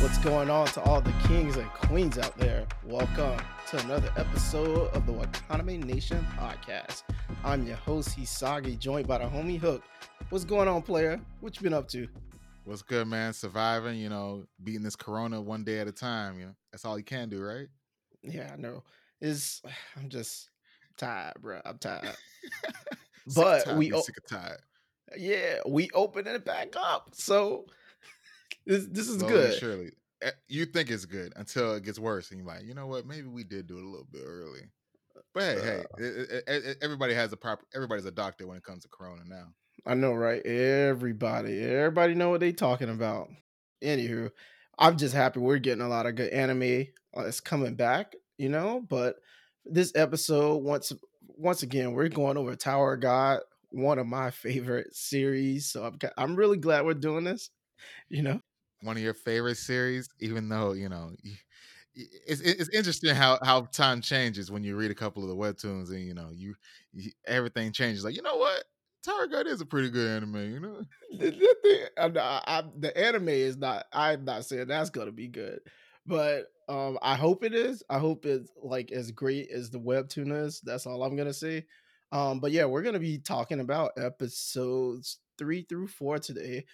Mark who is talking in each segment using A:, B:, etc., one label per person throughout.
A: What's going on to all the kings and queens out there? Welcome to another episode of the Wakaname Nation podcast. I'm your host Hisagi, joined by the homie Hook. What's going on, player? What you been up to?
B: What's good, man? Surviving, you know, beating this corona one day at a time. You know, that's all you can do, right?
A: Yeah, I know. Is I'm just tired, bro. I'm tired. But
B: tired,
A: we o-
B: sick of tired.
A: yeah, we opened it back up. So this this is
B: Slowly
A: good.
B: Surely, Eh, you think it's good until it gets worse, and you're like, you know what? Maybe we did do it a little bit early. But hey, hey,
A: Uh.
B: it- it- it- everybody has a proper. Everybody's a doctor when it comes to corona now.
A: I know, right? Everybody, everybody know what they talking about. Anywho, I'm just happy we're getting a lot of good anime. Uh, it's coming back, you know. But this episode, once once again, we're going over Tower of God, one of my favorite series. So I'm I'm really glad we're doing this. You know,
B: One of your favorite series, even though you know. It's, it's interesting how, how time changes when you read a couple of the webtoons and you know you, you everything changes like you know what Tower God is a pretty good anime you know
A: the, the, thing- I'm I- the anime is not. I'm not saying that's gonna be good, but um, I hope it is. I hope it's like as great as the webtoon is. That's all I'm gonna say. Um, but yeah, we're gonna be talking about episodes three through four today.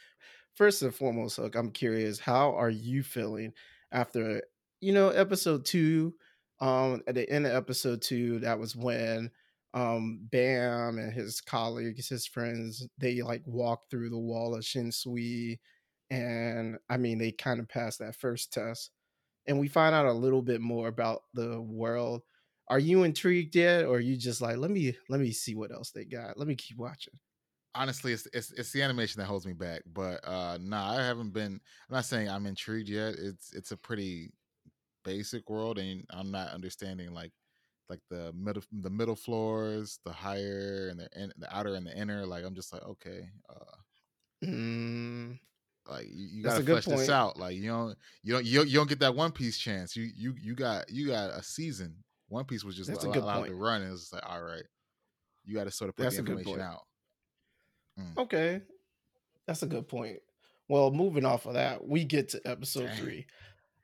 A: First and foremost, Hook, I'm curious, how are you feeling after you know episode two? Um, at the end of episode two, that was when um Bam and his colleagues, his friends, they like walk through the wall of Shinsu, and I mean they kind of passed that first test, and we find out a little bit more about the world. Are you intrigued yet, or are you just like let me let me see what else they got? Let me keep watching.
B: honestly it's, it's it's the animation that holds me back but uh nah i haven't been i'm not saying i'm intrigued yet it's it's a pretty basic world and i'm not understanding like like the middle the middle floors the higher and the in, the outer and the inner like i'm just like okay uh
A: Mm,
B: like you, you gotta flesh this out like you don't you don't you don't, you don't get that one piece chance you you you got you got a season one piece was just
A: That's a good
B: allowed to run and it's like all right you got to sort of put
A: That's
B: the information
A: point.
B: out mm.
A: Okay, that's a good point. Well, moving off of that, we get to episode
B: Dang.
A: three.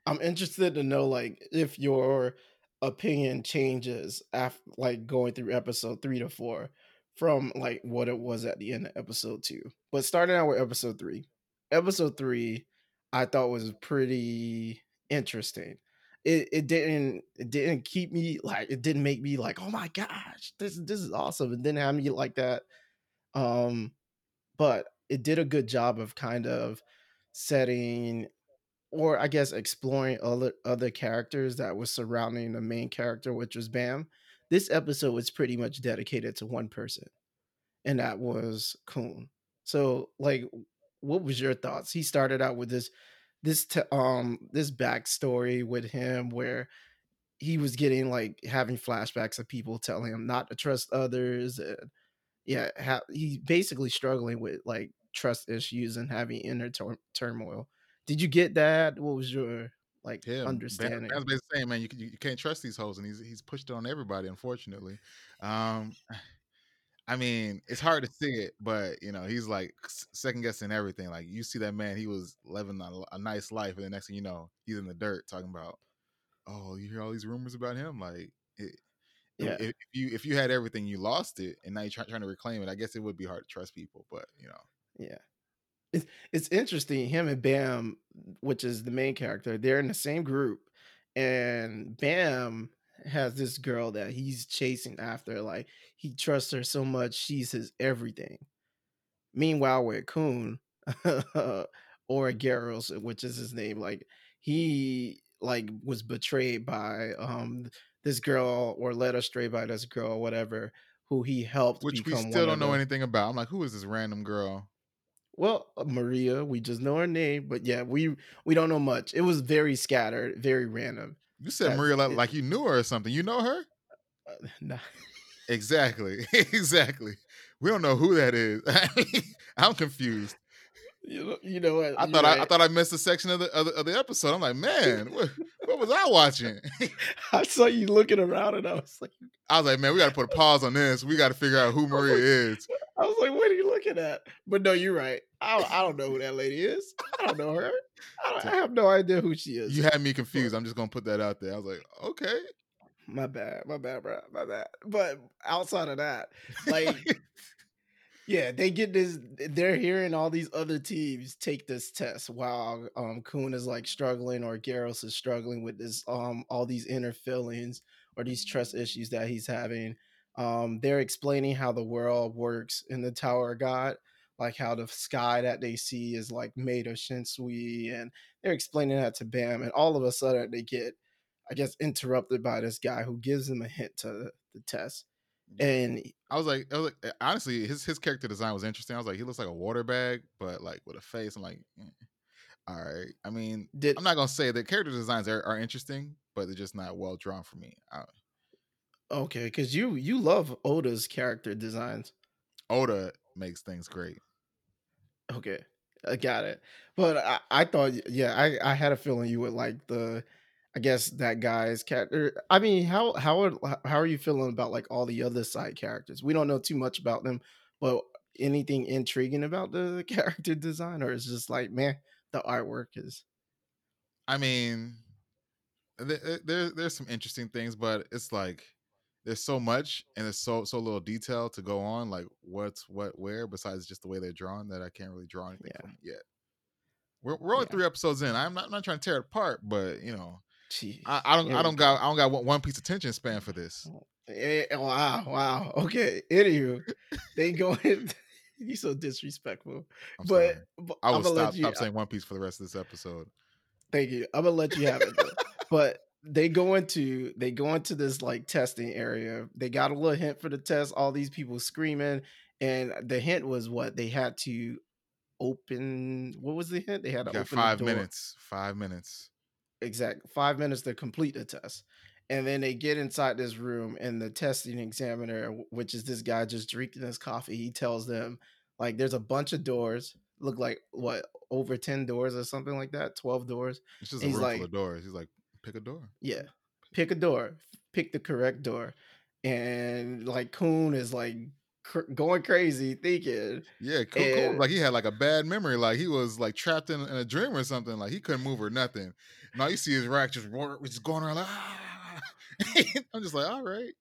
A: I'm interested to know, like, if your opinion changes after, like, going through episode three to four from like what it was at the end of episode two. But starting out with episode three, episode three, I thought was pretty interesting. It it didn't it didn't keep me like it didn't make me like oh my gosh this this is awesome. It didn't have me like that. Um, but it did a good job of kind of setting or I guess exploring other other characters that was surrounding the main character, which was Bam. This episode was pretty much dedicated to one person, and that was Khun. So, like, what was your thoughts? He started out with this this t- um this backstory with him where he was getting like having flashbacks of people telling him not to trust others and yeah ha- he's basically struggling with like trust issues and having inner tur- turmoil did you get that what was your like
B: Yeah,
A: understanding
B: Bam's basically saying, man, you, you you can't trust these hoes, and he's he's pushed it on everybody, unfortunately. Um, I mean, it's hard to see it, but you know, he's like second guessing everything. Like you see that man, he was living a, a nice life, and the next thing you know, he's in the dirt talking about, oh, you hear all these rumors about him, like. It,
A: yeah
B: if, if you if you had everything, you lost it, and now you're try, trying to reclaim it. I guess it would be hard to trust people, but you know,
A: yeah it's, it's interesting him and bam which is the main character they're in the same group and bam has this girl that he's chasing after like he trusts her so much she's his everything meanwhile with Khun or Agueros, which is his name, like he like was betrayed by um this girl or led astray by this girl or whatever who he helped
B: which we still don't know
A: the-
B: anything about. I'm like, who is this random girl?
A: Well, uh, Maria, we just know her name, but yeah, we we don't know much. It was very scattered, very random.
B: You said
A: That's
B: Maria like,
A: it.
B: like you knew her or something. You know her?
A: Uh, nah.
B: Exactly. exactly. We don't know who that is. I'm confused.
A: You know, you know what?
B: I thought right. I, I, thought I missed a section of the, of the, of the episode. I'm like, man, what, what was I watching?
A: I saw you looking around, and I was like,
B: I was like, man, we got to put a pause on this. We got to figure out who Maria is.
A: I was like, what are you looking at? But no, you're right. I don't, I don't know who that lady is. I don't know her. I, I have no idea who she is.
B: You had me confused. I'm just gonna put that out there. I was like, okay.
A: My bad, my bad, bro, my bad. But outside of that, like yeah, they get this. They're hearing all these other teams take this test while um Khun is like struggling or Garros is struggling with this um all these inner feelings or these trust issues that he's having. Um, they're explaining how the world works in the Tower of God, like how the sky that they see is like made of shinsu, and they're explaining that to Bam, and all of a sudden they get, I guess, interrupted by this guy who gives them a hint to the test and
B: I was like, I was like, eh, honestly, his his character design was interesting. I was like, he looks like a water bag, but like with a face. I'm like, eh. all right. I mean, Did, I'm not gonna say that character designs are, are interesting, but they're just not well drawn for me. I,
A: okay, because you you love Oda's character designs.
B: Oda makes things great.
A: Okay, I got it. But I, I thought, yeah, I I had a feeling you would like the I guess that guy's character. I mean, how how are how are you feeling about like all the other side characters? We don't know too much about them, but anything intriguing about the character design, or is just like, man, the artwork is.
B: I mean, there, there there's some interesting things, but it's like there's so much and there's so so little detail to go on. Like what's what where besides just the way they're drawn that I can't really draw anything yeah. from it yet. We're, we're only yeah. three episodes in. I'm not I'm not trying to tear it apart, but you know Jeez. I, I don't. I don't got. I don't got one piece attention span for this.
A: Eh, wow. Wow. Okay. Anywho, they going. you so disrespectful. I'm but,
B: but, I will stop. You, stop saying One Piece for the rest of this episode.
A: Thank you. I'm gonna let you have it. but they go into they go into this like testing area. They got a little hint for the test. All these people screaming, and the hint was what they had to open. What was the hint? They had to open
B: five minutes. Five minutes
A: exact five minutes to complete the test. And then they get inside this room, and the testing examiner, which is this guy just drinking his coffee, he tells them like there's a bunch of doors, look like what over ten doors or something like that, twelve doors.
B: It's just a room like, full of doors. He's like, pick a door.
A: Yeah, pick a door, pick the correct door, and like Khun is like cr- going crazy thinking.
B: Yeah, cool, and, cool. Like he had like a bad memory. Like he was like trapped in, in, a dream or something. Like he couldn't move or nothing. Now you see his rack just just going around like. Ah. I'm just like, all right.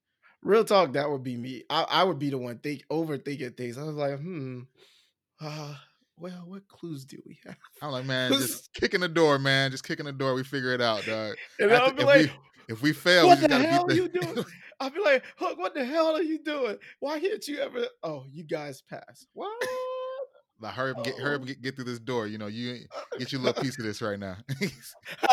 A: Real talk, that would be me. I, I would be the one think overthinking things. I was like, hmm. Uh, well, what clues do we have?
B: I'm like, man, just kicking the door, man. Just kicking the door. We figure it out, dog. And I'll be like, we, if we fail,
A: what
B: we
A: the hell are you doing? I'll be like, Hook, what the hell are you doing? Why can't you ever? Oh, you guys pass. What?
B: Like hurry up, get, hurry up, get, get through this door. You know, you get your little piece of this right now.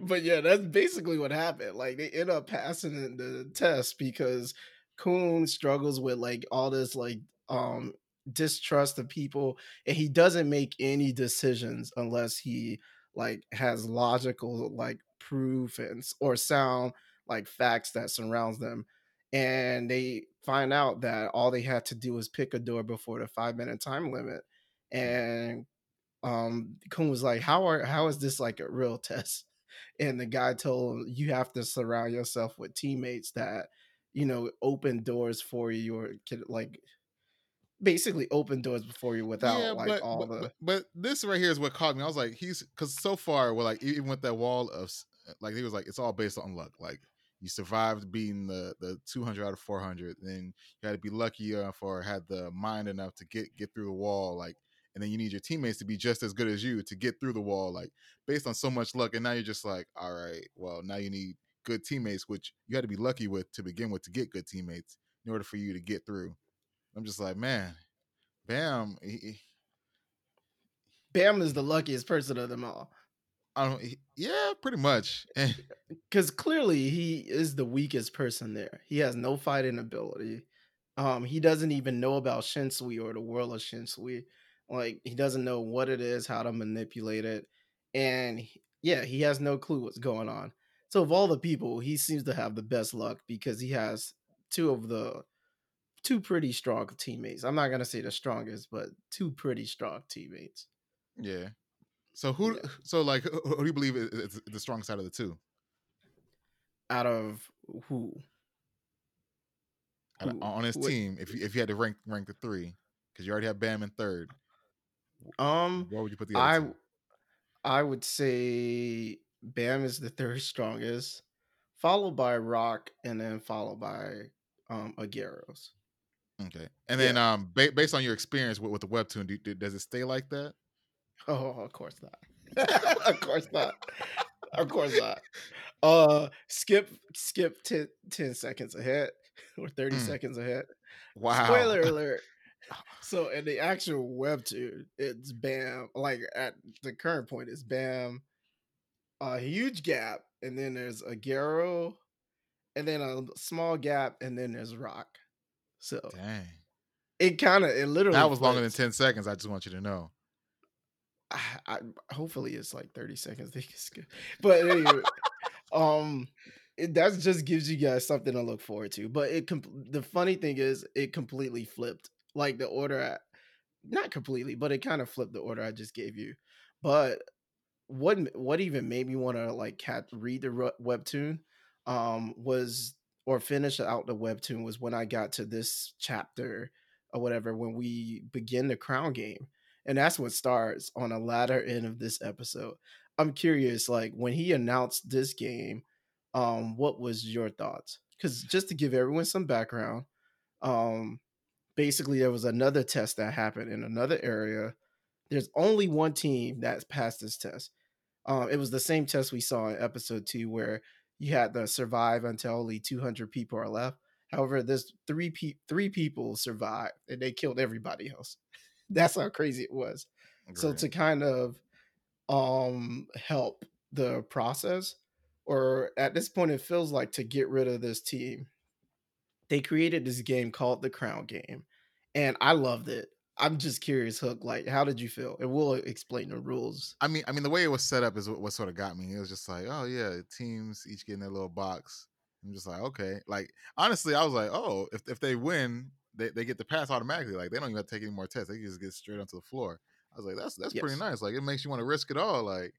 A: but yeah, that's basically what happened. Like they end up passing the test because Khun struggles with like all this like um distrust of people, and he doesn't make any decisions unless he like has logical like proof and or sound like facts that surrounds them and they find out that all they had to do was pick a door before the five minute time limit and um Khun was like how are how is this like a real test? And the guy told him you have to surround yourself with teammates that you know open doors for you or can like basically open doors before you without yeah, like
B: but,
A: all the
B: but, but, this right here is what caught me i was like he's because so far we're like even with that wall of uh, like he was like it's all based on luck like you survived beating the the 200 out of 400 then you had to be lucky enough or had the mind enough to get get through the wall like and then you need your teammates to be just as good as you to get through the wall like based on so much luck and now you're just like all right well now you need good teammates which you had to be lucky with to begin with to get good teammates in order for you to get through i'm just like man bam he,
A: bam is the luckiest person of them all
B: I don't. Yeah, pretty much.
A: Because clearly he is the weakest person there. He has no fighting ability. Um, he doesn't even know about Shinsu or the world of Shinsu. Like he doesn't know what it is, how to manipulate it, and he, yeah, he has no clue what's going on. So of all the people, he seems to have the best luck because he has two of the two pretty strong teammates. I'm not gonna say the strongest, but two pretty strong teammates.
B: Yeah. So who?
A: Yeah.
B: So like, who, do you believe is, the strongest out of the two?
A: Out of who?
B: Out of- on his team, if you, if you had to rank rank the three, because you already have Bam in third,
A: Um,
B: what would you put the
A: I
B: two?
A: I would say Bam is the third strongest, followed by Rock, and then followed by um Agueros.
B: Okay, and then um, ba- based on your experience with, with the webtoon, do, do, does it stay like that?
A: Oh, of course not. of course not. Of course not. Uh skip skip 10, 10 seconds ahead or 30
B: Mm.
A: seconds ahead.
B: Wow.
A: Spoiler alert. So in the actual webtoon, it's Bam. Like at the current point, it's Bam, a huge gap, and then there's Aguero, and then a small gap, and then there's Rock. So
B: Dang,
A: it kind of it literally
B: that was longer than ten seconds. I just want you to know.
A: I, I hopefully it's like 30 seconds they can skip. But anyway, um it that just gives you guys something to look forward to. But it com- the funny thing is it completely flipped. Like the order I, not completely, but it kind of flipped the order I just gave you. But what what even made me want to like cat read the webtoon um was or finish out the webtoon was when I got to this chapter or whatever when we begin the crown game and that's what starts on the latter end of this episode. I'm curious like when he announced this game um what was your thoughts? Because just to give everyone some background um basically there was another test that happened in another area. There's only one team that's passed this test. Um it was the same test we saw in episode two where you had to survive until only 200 people are left. However there's three pe- three people survived and they killed everybody else. That's how crazy it was. So to kind of um help the process or at this point it feels like to get rid of this team they created this game called the crown game and i loved it i'm just curious hook like how did you feel and we'll explain the rules
B: I mean, I mean, the way it was set up is what, what sort of got me. It was just like, oh yeah, teams each getting their little box. I'm just like, okay. Like honestly, I was like, oh, if if they win, they, they get the pass automatically. Like they don't even have to take any more tests. They just get straight onto the floor. I was like, that's that's pretty nice. Like it makes you want to risk it all. Like,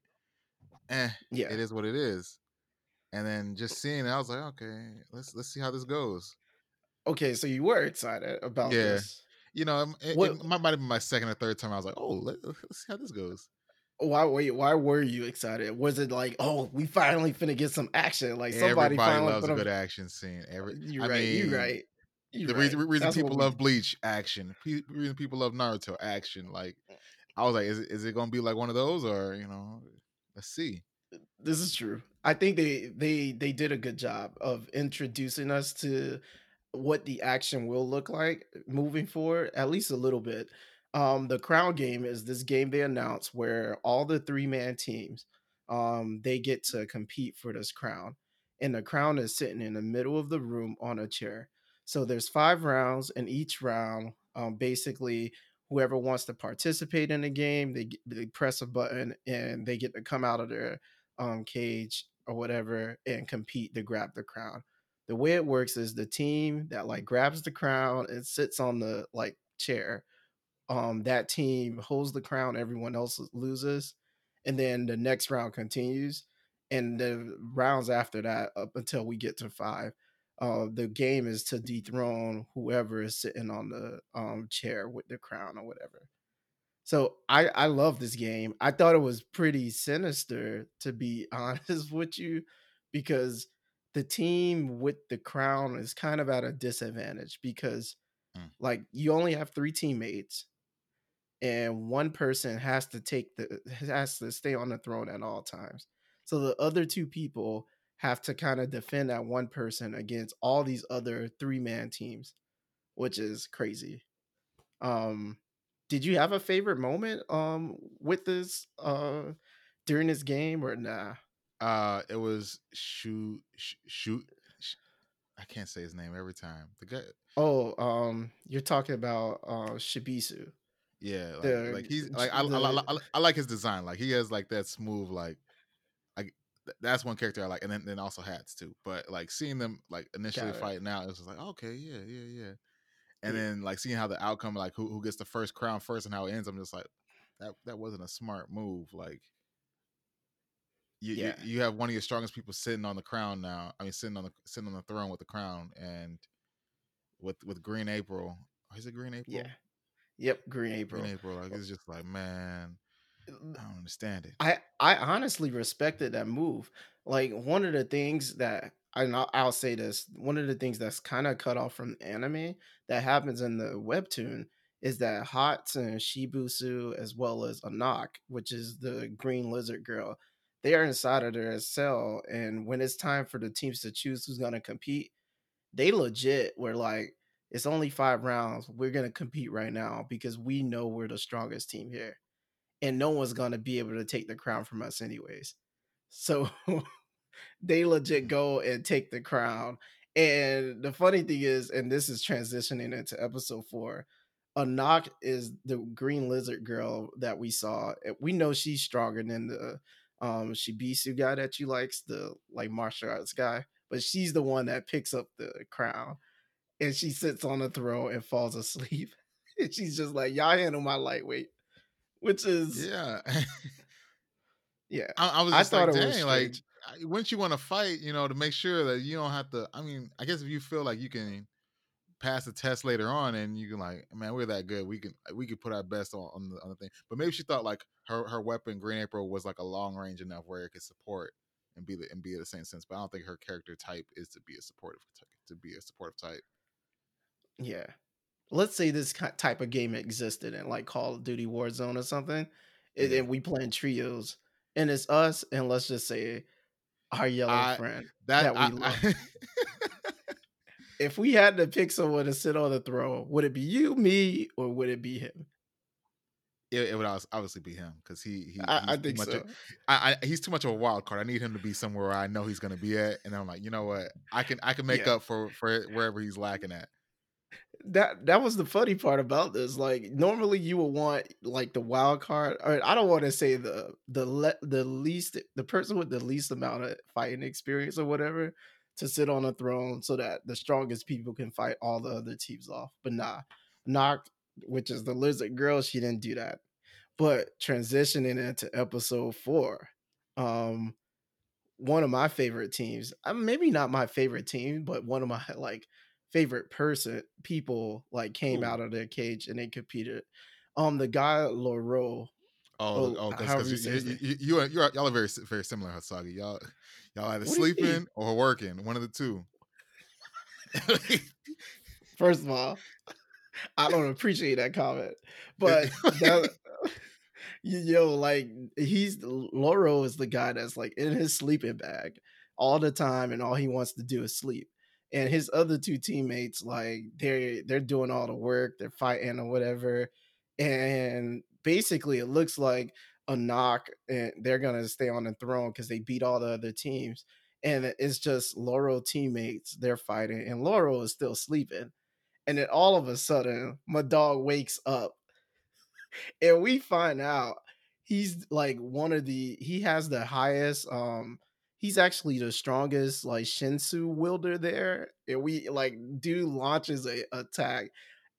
B: eh,
A: yeah
B: it is what it is. And then just seeing it, I was like, okay, let's let's see how this goes.
A: okay so you were excited about
B: Yeah.
A: this
B: You know, um, it, it,
A: What-
B: it might, might have been my second or third time. I was like, oh, let, let's see how this goes.
A: why wait why were you excited was it like oh we finally finna get some action like somebody
B: Everybody
A: finally
B: loves a good action scene. Every,
A: you're
B: I
A: right
B: mean,
A: you're right you're
B: the
A: right.
B: reason, reason
A: That's
B: people
A: we-
B: love Bleach action, pe- reason people love Naruto action. Like, mm. I was like, is it, is it gonna be like one of those, or you know, let's see.
A: this is true. I think they they they did a good job of introducing us to what the action will look like moving forward, at least a little bit. Um, the crown game is this game they announced where all the three man teams um they get to compete for this crown, and the crown is sitting in the middle of the room on a chair. So there's five rounds, and each round, um, basically whoever wants to participate in the game, they they press a button and they get to come out of their um cage or whatever and compete to grab the crown. The way it works is the team that like grabs the crown and sits on the like chair. Um, that team holds the crown, everyone else loses, and then the next round continues, and the rounds after that up until we get to five. Uh, the game is to dethrone whoever is sitting on the um chair with the crown or whatever. So I I love this game. I thought it was pretty sinister to be honest with you because the team with the crown is kind of at a disadvantage because
B: Mm.
A: like you only have 3 teammates and one person has to take the has to stay on the throne at all times. So the other two people have to kind of defend that one person against all these other three-man teams, which is crazy. Um did you have a favorite moment um with this uh during this game or nah?
B: Uh, it was shoot shoot. Sh- I can't say his name every time. The guy,
A: Oh, um you're talking about uh Shibisu.
B: yeah, like,
A: The-
B: like he's like I, I, I,
A: the-
B: I, I like his design. Like he has like that smooth like. I, th- that's one character I like, and then, then also hats too. But like seeing them like initially
A: Got it.
B: fight now, it was just like okay, yeah, yeah, yeah. and
A: Yeah.
B: then like seeing how the outcome, like who who gets the first crown first and how it ends, I'm just like, that that wasn't a smart move. Like you,
A: Yeah.
B: you you have one of your strongest people sitting on the crown now. I mean, sitting on the sitting on the throne with the crown, and with with Green April. Is it Green April?
A: Yeah. Yep. Green April.
B: Green April. Like oh it's just like, man, I don't understand it.
A: I I honestly respected that move. Like one of the things that and I'll, I'll say this, one of the things that's kind of cut off from anime that happens in the webtoon is that Hatz and Shibisu as well as Anak, which is the green lizard girl, they are inside of their cell and when it's time for the teams to choose who's going to compete, they legit were like it's only 5 rounds. We're going to compete right now because we know we're the strongest team here and no one's gonna be able to take the crown from us anyways. So they legit mm. go and take the crown. And the funny thing is, and this is transitioning into episode four, Anak is the green lizard girl that we saw. We know she's stronger than the um Shibisu guy that you likes, the like martial arts guy, but she's the one that picks up the crown and she sits on the throne and falls asleep. And she's just like, Y'all handle my lightweight. Which is
B: Yeah.
A: yeah.
B: I, I was
A: I thought
B: like,
A: it was
B: like, wouldn't you want to fight, you know, to make sure that you don't have to? I mean, I guess if you feel like you can pass the test later on, and you can like, man, we're that good, we can uh, we could put our best on, on the on the thing. But maybe she thought like her her weapon, Green April, was like a long range enough where it could support and be the and be the same sense. But I don't think her character type is to be a supportive to be a supportive type.
A: Yeah. Let's say this type of game existed in like Call of Duty Warzone or something, and,
B: mm-hmm.
A: and we playing trios, and it's us, and let's just say our yellow
B: I-
A: friend.
B: That,
A: That we
B: I,
A: love.
B: I-
A: If we had to pick someone to sit on the throne, would it be you, me, or would it be him?
B: it, it would obviously be him because he, he
A: I,
B: he's
A: I
B: too
A: think
B: much
A: so.
B: of- I, I he's too much of a wild card. I need him to be somewhere where I know he's going to be at, and I'm like, you know what, I can I can make
A: Yeah.
B: up for for wherever he's lacking at.
A: that that was the funny part about this. Like normally you would want like the wild card. Or I don't want to say the the le- the least the person with the least amount of fighting experience or whatever to sit on a throne so that the strongest people can fight all the other teams off. But nah, Knock, which is the lizard girl, she didn't do that. But transitioning into episode four, um, one of my favorite teams, uh, maybe not my favorite team, but one of my like favorite person people like came
B: Ooh.
A: out of their cage and they competed. Um, the guy Loro,
B: Oh,
A: oh,
B: Oh,
A: oh,
B: because you, you, you, you, are, y'all are very very similar, Hasagi. Y'all y'all either
A: What do you mean?
B: sleeping or working, one of the two.
A: First of all, I don't appreciate that comment, but that, yo, like he's Loro is the guy that's like in his sleeping bag all the time, and all he wants to do is sleep. And his other two teammates, like they're they're doing all the work, they're fighting or whatever, and basically it looks like Anak, and they're gonna stay on the throne because they beat all the other teams. And it's just Laurel teammates they're fighting, and Laurel is still sleeping. And then all of a sudden, my dog wakes up and we find out he's like one of the he has the highest um he's actually the strongest like shinsu wielder there and we like dude launches a attack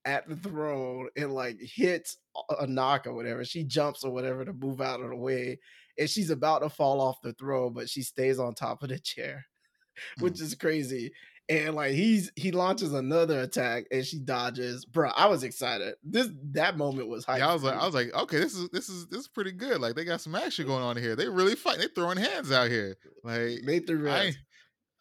A: at the throne and like hits Anak or whatever she jumps or whatever to move out of the way and she's about to fall off the throne but she stays on top of the chair hmm. which is crazy and like he's he launches another attack and she dodges bro i was excited this that moment was hype
B: yeah, I was like. I was like, okay, this is this is this is pretty good. Like they got some action going on here. They really fight. They throwing hands out here. Like
A: They threw
B: I,
A: hands.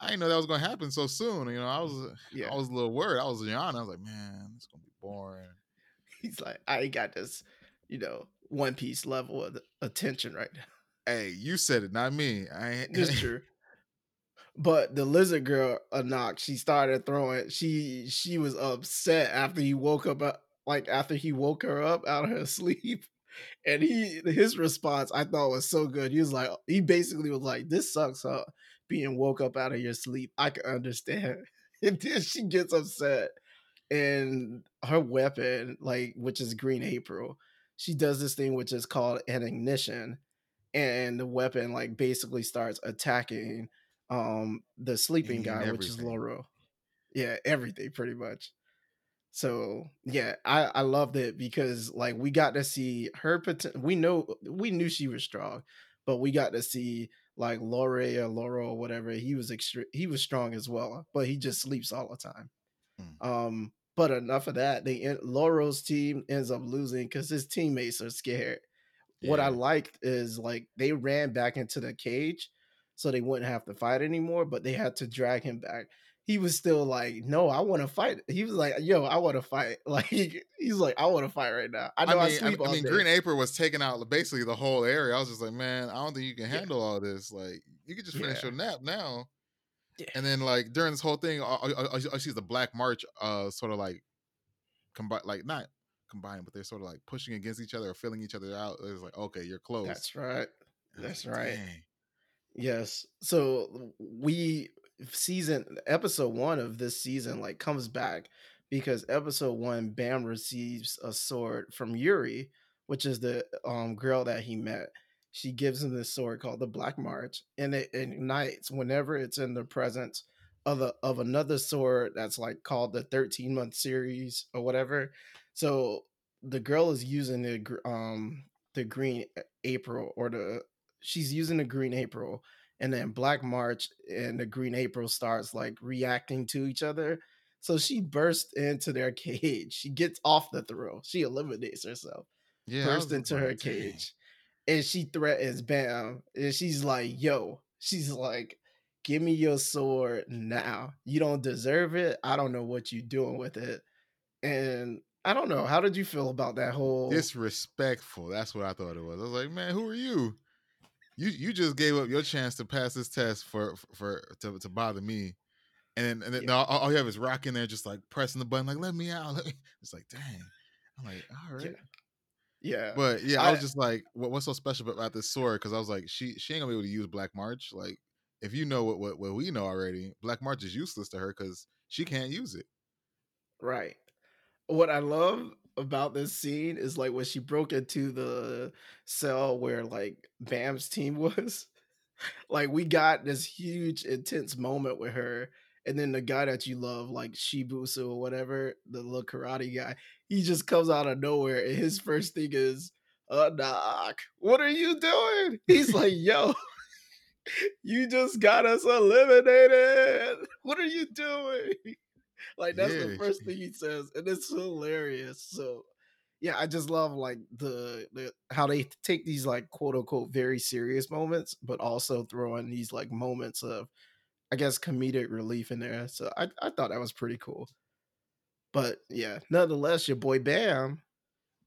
B: I didn't know that was gonna happen so soon. You know, I was
A: Yeah.
B: I was a little worried. I was young. I was like, man, it's gonna be boring.
A: He's like, I ain't got this, you know, One Piece level of attention right now.
B: Hey, you said it, not me. I ain't.
A: It's true. But the lizard girl, Anak, she started throwing. She she was upset after he woke up, uh, like after he woke her up out of her sleep, and he his response I thought was so good. He was like, he basically was like, "This sucks, huh? Being woke up out of your sleep. I can understand." And then she gets upset, and her weapon, like which is Green April, she does this thing which is called an ignition, and the weapon like basically starts attacking um the sleeping guy, which is
B: everything.
A: Loro. Yeah, everything pretty much. So yeah, I I loved it because like we got to see her. Pot- we know we knew she was strong, but we got to see like Lore or Laurel or whatever. He was extra. He was strong as well, but he just sleeps all the time. Mm. Um, but enough of that. They Laurel's team ends up losing because his teammates are scared. Yeah. What I liked is like they ran back into the cage so they wouldn't have to fight anymore, but they had to drag him back he was still like, "No, I want to fight." He was like, "Yo, I want to fight." Like he's like, "I want to fight right now." I know I,
B: mean,
A: I
B: sleep I, I mean. Green April was taking out basically the whole area. I was just like, "Man, I don't think you can handle yeah. all this. Like, you could just finish yeah. your nap now." Yeah. And then like during this whole thing, I, I, I see the Black March, uh, sort of like combine, like not combined, but they're sort of like pushing against each other or filling each other out. It's like, okay, you're close.
A: That's right. That's like, right. Dang. Yes. So we season episode one of this season like comes back because episode one Bam receives a sword from Yuri, which is the um girl that he met. She gives him this sword called the Black March, and it ignites whenever it's in the presence of a, of another sword that's like called the 13 month series or whatever. So the girl is using the um the green April or the she's using the green April and then Black March and the Green April starts like reacting to each other. So she bursts into their cage. She gets off the throw. She eliminates herself. Yeah, bursts into her cage, and she threatens Bam. And she's like, "Yo," she's like, "Give me your sword now. You don't deserve it. I don't know what you're doing with it." And I don't know. How did you feel about that whole
B: disrespectful? That's what I thought it was. I was like, "Man, who are you?" you you just gave up your chance to pass this test for for, to, to bother me, and then, and then yeah. all, all, you have is rocking there just like pressing the button like let me out. It's like dang, I'm like all right.
A: Yeah. Yeah.
B: But yeah, I, I, was just like, what, what's so special about this sword? Because I was like, she she ain't gonna be able to use Black March. Like, if you know what what, what we know already, Black March is useless to her because she can't use it.
A: Right. What I love about this scene is like when she broke into the cell where like Bam's team was. like we got this huge intense moment with her. And then the guy that you love, like Shibisu or whatever, the little karate guy, he just comes out of nowhere and his first thing is, uh knock. What are you doing? He's like, yo, you just got us eliminated. What are you doing? like that's yeah. the first thing he says, and it's hilarious. So yeah, I just love like the, the how they take these like quote unquote very serious moments, but also throw in these like moments of I guess comedic relief in there. So I, I thought that was pretty cool. But yeah, nonetheless, your boy Bam,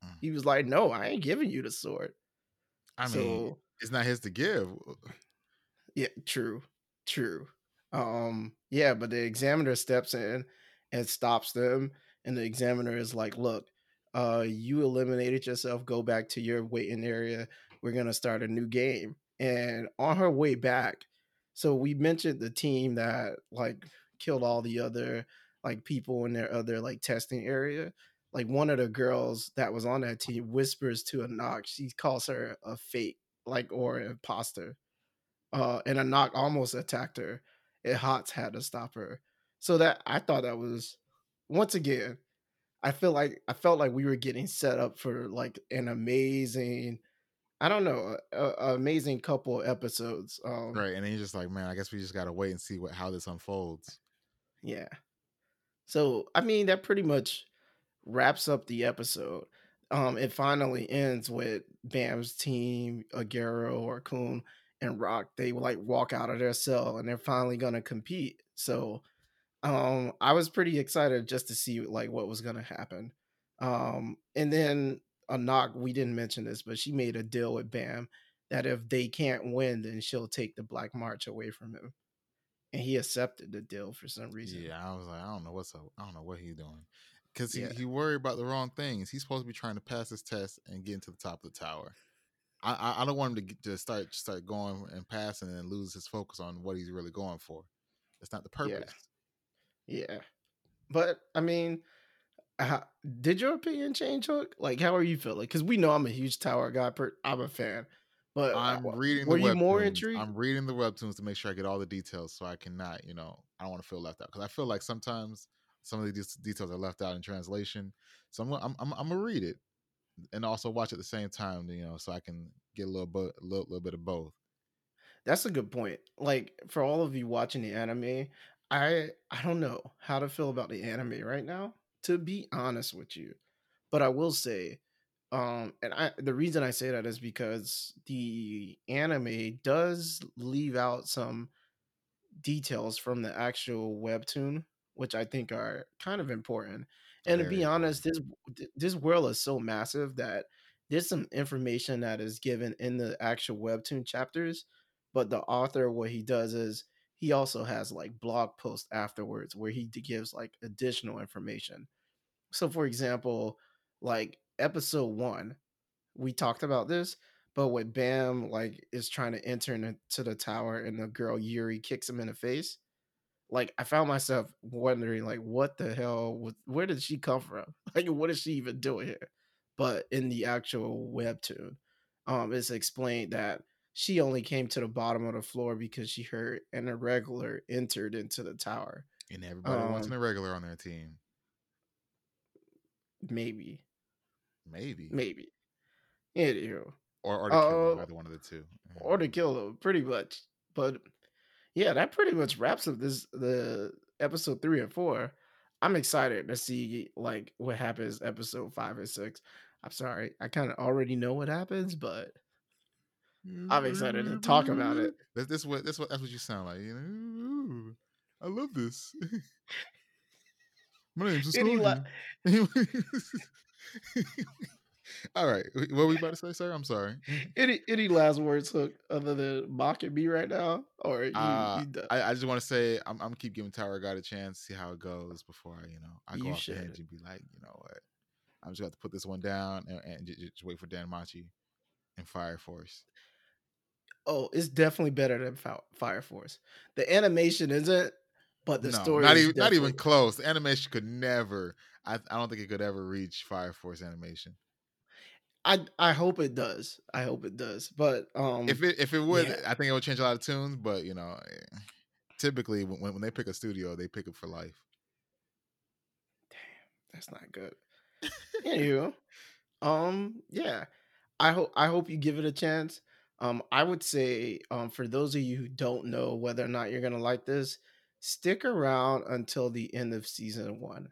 A: mm. he was like, No, I ain't giving you the sword.
B: I so, mean, it's not his to give.
A: Yeah, true. True. Um, yeah, but the examiner steps in and stops them. And the examiner is like, look, uh, you eliminated yourself. Go back to your waiting area. We're going to start a new game. And on her way back, so we mentioned the team that like killed all the other like people in their other like testing area. Like one of the girls that was on that team whispers to Anak. She calls her a fake, like or an imposter. Uh, and Anak almost attacked her. And Hatz had to stop her. So that I thought that was once again, I feel like I felt like we were getting set up for like an amazing, I don't know, a, a amazing couple episodes. Um,
B: right, and then you're just like, man, I guess we just gotta wait and see what how this unfolds.
A: Yeah. So I mean, that pretty much wraps up the episode. Um, it finally ends with Bam's team, Aguero or Khun and Rock. They like walk out of their cell and they're finally gonna compete. So um i was pretty excited just to see like what was gonna happen um and then Anak we didn't mention this but she made a deal with bam that if they can't win then she'll take the black march away from him and he accepted the deal for some reason
B: yeah i was like i don't know what's up i don't know what he's doing because he, yeah. he worried about the wrong things he's supposed to be trying to pass his test and get into the top of the tower I, I don't want him to, get, to start start going and passing and lose his focus on what he's really going for. That's not the purpose.
A: Yeah. Yeah, but I mean, how, did your opinion change, Hook? Like, how are you feeling? Because we know I'm a huge Tower guy. Per, I'm a fan. But
B: uh, I'm reading. Were you more intrigued? I'm reading the webtoons to make sure I get all the details, so I cannot, you know, I don't want to feel left out because I feel like sometimes some of these details are left out in translation. So I'm I'm I'm, I'm gonna read it and also watch at the same time, you know, so I can get a little bit a little, little bit of both.
A: That's a good point. Like for all of you watching the anime, I I don't know how to feel about the anime right now, to be honest with you. But I will say, um, and I the reason I say that is because the anime does leave out some details from the actual webtoon, which I think are kind of important. And to be honest, this this world is so massive that there's some information that is given in the actual webtoon chapters, but the author what he does is he also has like blog posts afterwards where he gives like additional information. So for example, like episode 1, we talked about this, but when Bam like is trying to enter into the tower and the girl Yuri kicks him in the face, like I found myself wondering, like, what the hell? Where did she come from? Like, what is she even doing here? But in the actual webtoon, um, it's explained that she only came to the bottom of the floor because she heard an irregular entered into the tower.
B: And everybody wants an
A: Um,
B: irregular on their team.
A: maybe,
B: Maybe.
A: maybe. Anywho,
B: Or or to kill them,
A: uh,
B: either one of the two.
A: or to kill them, pretty much. But yeah, that pretty much wraps up this the episode three and four. I'm excited to see like what happens episode five and six. I'm sorry, I kind of already know what happens, but I'm excited to talk about it.
B: This this what this what that's what you sound like. You know, I love this. My name's
A: he.
B: All right, what were we about to say, sir? I'm sorry.
A: any any last words, Hook, other than mocking me right now, or you
B: Uh,
A: you?
B: I, I just want to say I'm I'm keep giving Tower God a chance, see how it goes before I you know I go
A: You
B: off the edge and be like, you know what, I'm just going to put this one down and, and just, just wait for Dan Machi and Fire Force.
A: Oh, it's definitely better than Fire Force. The animation isn't, but the
B: no,
A: story
B: not
A: is
B: even not even close. The animation could never. I I don't think it could ever reach Fire Force animation.
A: I I hope it does. I hope it does. But um,
B: if it if it would,
A: yeah.
B: I think it would change a lot of tunes. But you know, eh, typically when when they pick a studio, they pick it for life.
A: Damn, that's not good. Anywho, um, yeah, I hope I hope you give it a chance. Um, I would say, um, for those of you who don't know whether or not you're gonna like this, stick around until the end of season one.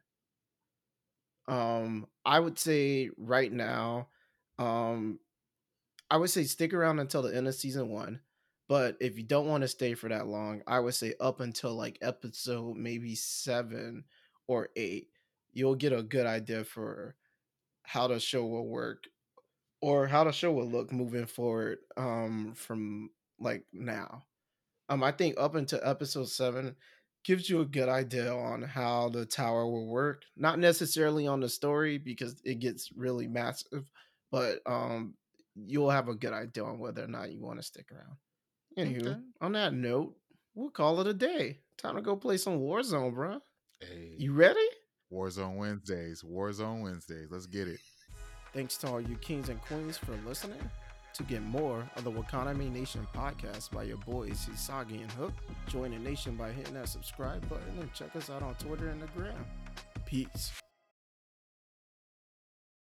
A: Um, I would say right now, um, I would say stick around until the end of season one. But if you don't want to stay for that long, I would say up until like episode maybe seven or eight, you'll get a good idea for how the show will work or how the show will look moving forward um from like now. Um I think up until episode 7 gives you a good idea on how the tower will work. Not necessarily on the story because it gets really massive, but um you'll have a good idea on whether or not you want to stick around. Anywho,
B: Okay.
A: on that note, we'll call it a day. Time to go play some Warzone, bro.
B: Hey,
A: You ready?
B: Warzone Wednesdays, Warzone Wednesdays. Let's get it.
A: Thanks to all you kings and queens for listening. To get more of the Wakaname Nation podcast by your boys Hisagi and Hook, join the nation by hitting that subscribe button and check us out on Twitter and the gram. Peace.